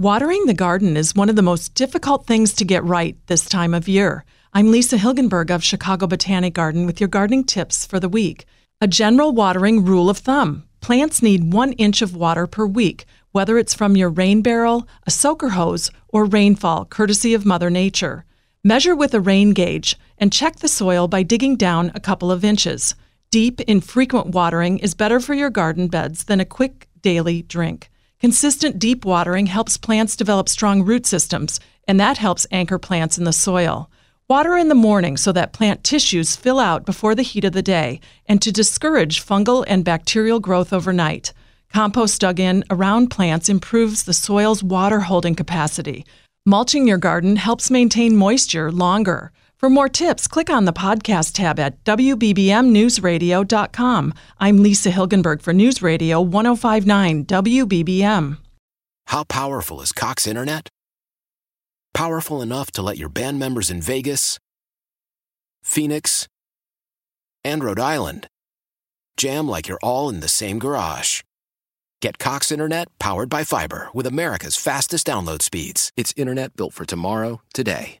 Watering the garden is one of the most difficult things to get right this time of year. I'm Lisa Hilgenberg of Chicago Botanic Garden with your gardening tips for the week. A general watering rule of thumb plants need one inch of water per week, whether it's from your rain barrel, a soaker hose, or rainfall, courtesy of Mother Nature. Measure with a rain gauge and check the soil by digging down a couple of inches. Deep, infrequent watering is better for your garden beds than a quick daily drink. Consistent deep watering helps plants develop strong root systems, and that helps anchor plants in the soil. Water in the morning so that plant tissues fill out before the heat of the day, and to discourage fungal and bacterial growth overnight. Compost dug in around plants improves the soil's water holding capacity. Mulching your garden helps maintain moisture longer. For more tips, click on the podcast tab at WBBMNewsRadio.com. I'm Lisa Hilgenberg for News Radio 1059 WBBM. How powerful is Cox Internet? Powerful enough to let your band members in Vegas, Phoenix, and Rhode Island jam like you're all in the same garage. Get Cox Internet powered by fiber with America's fastest download speeds. It's internet built for tomorrow, today.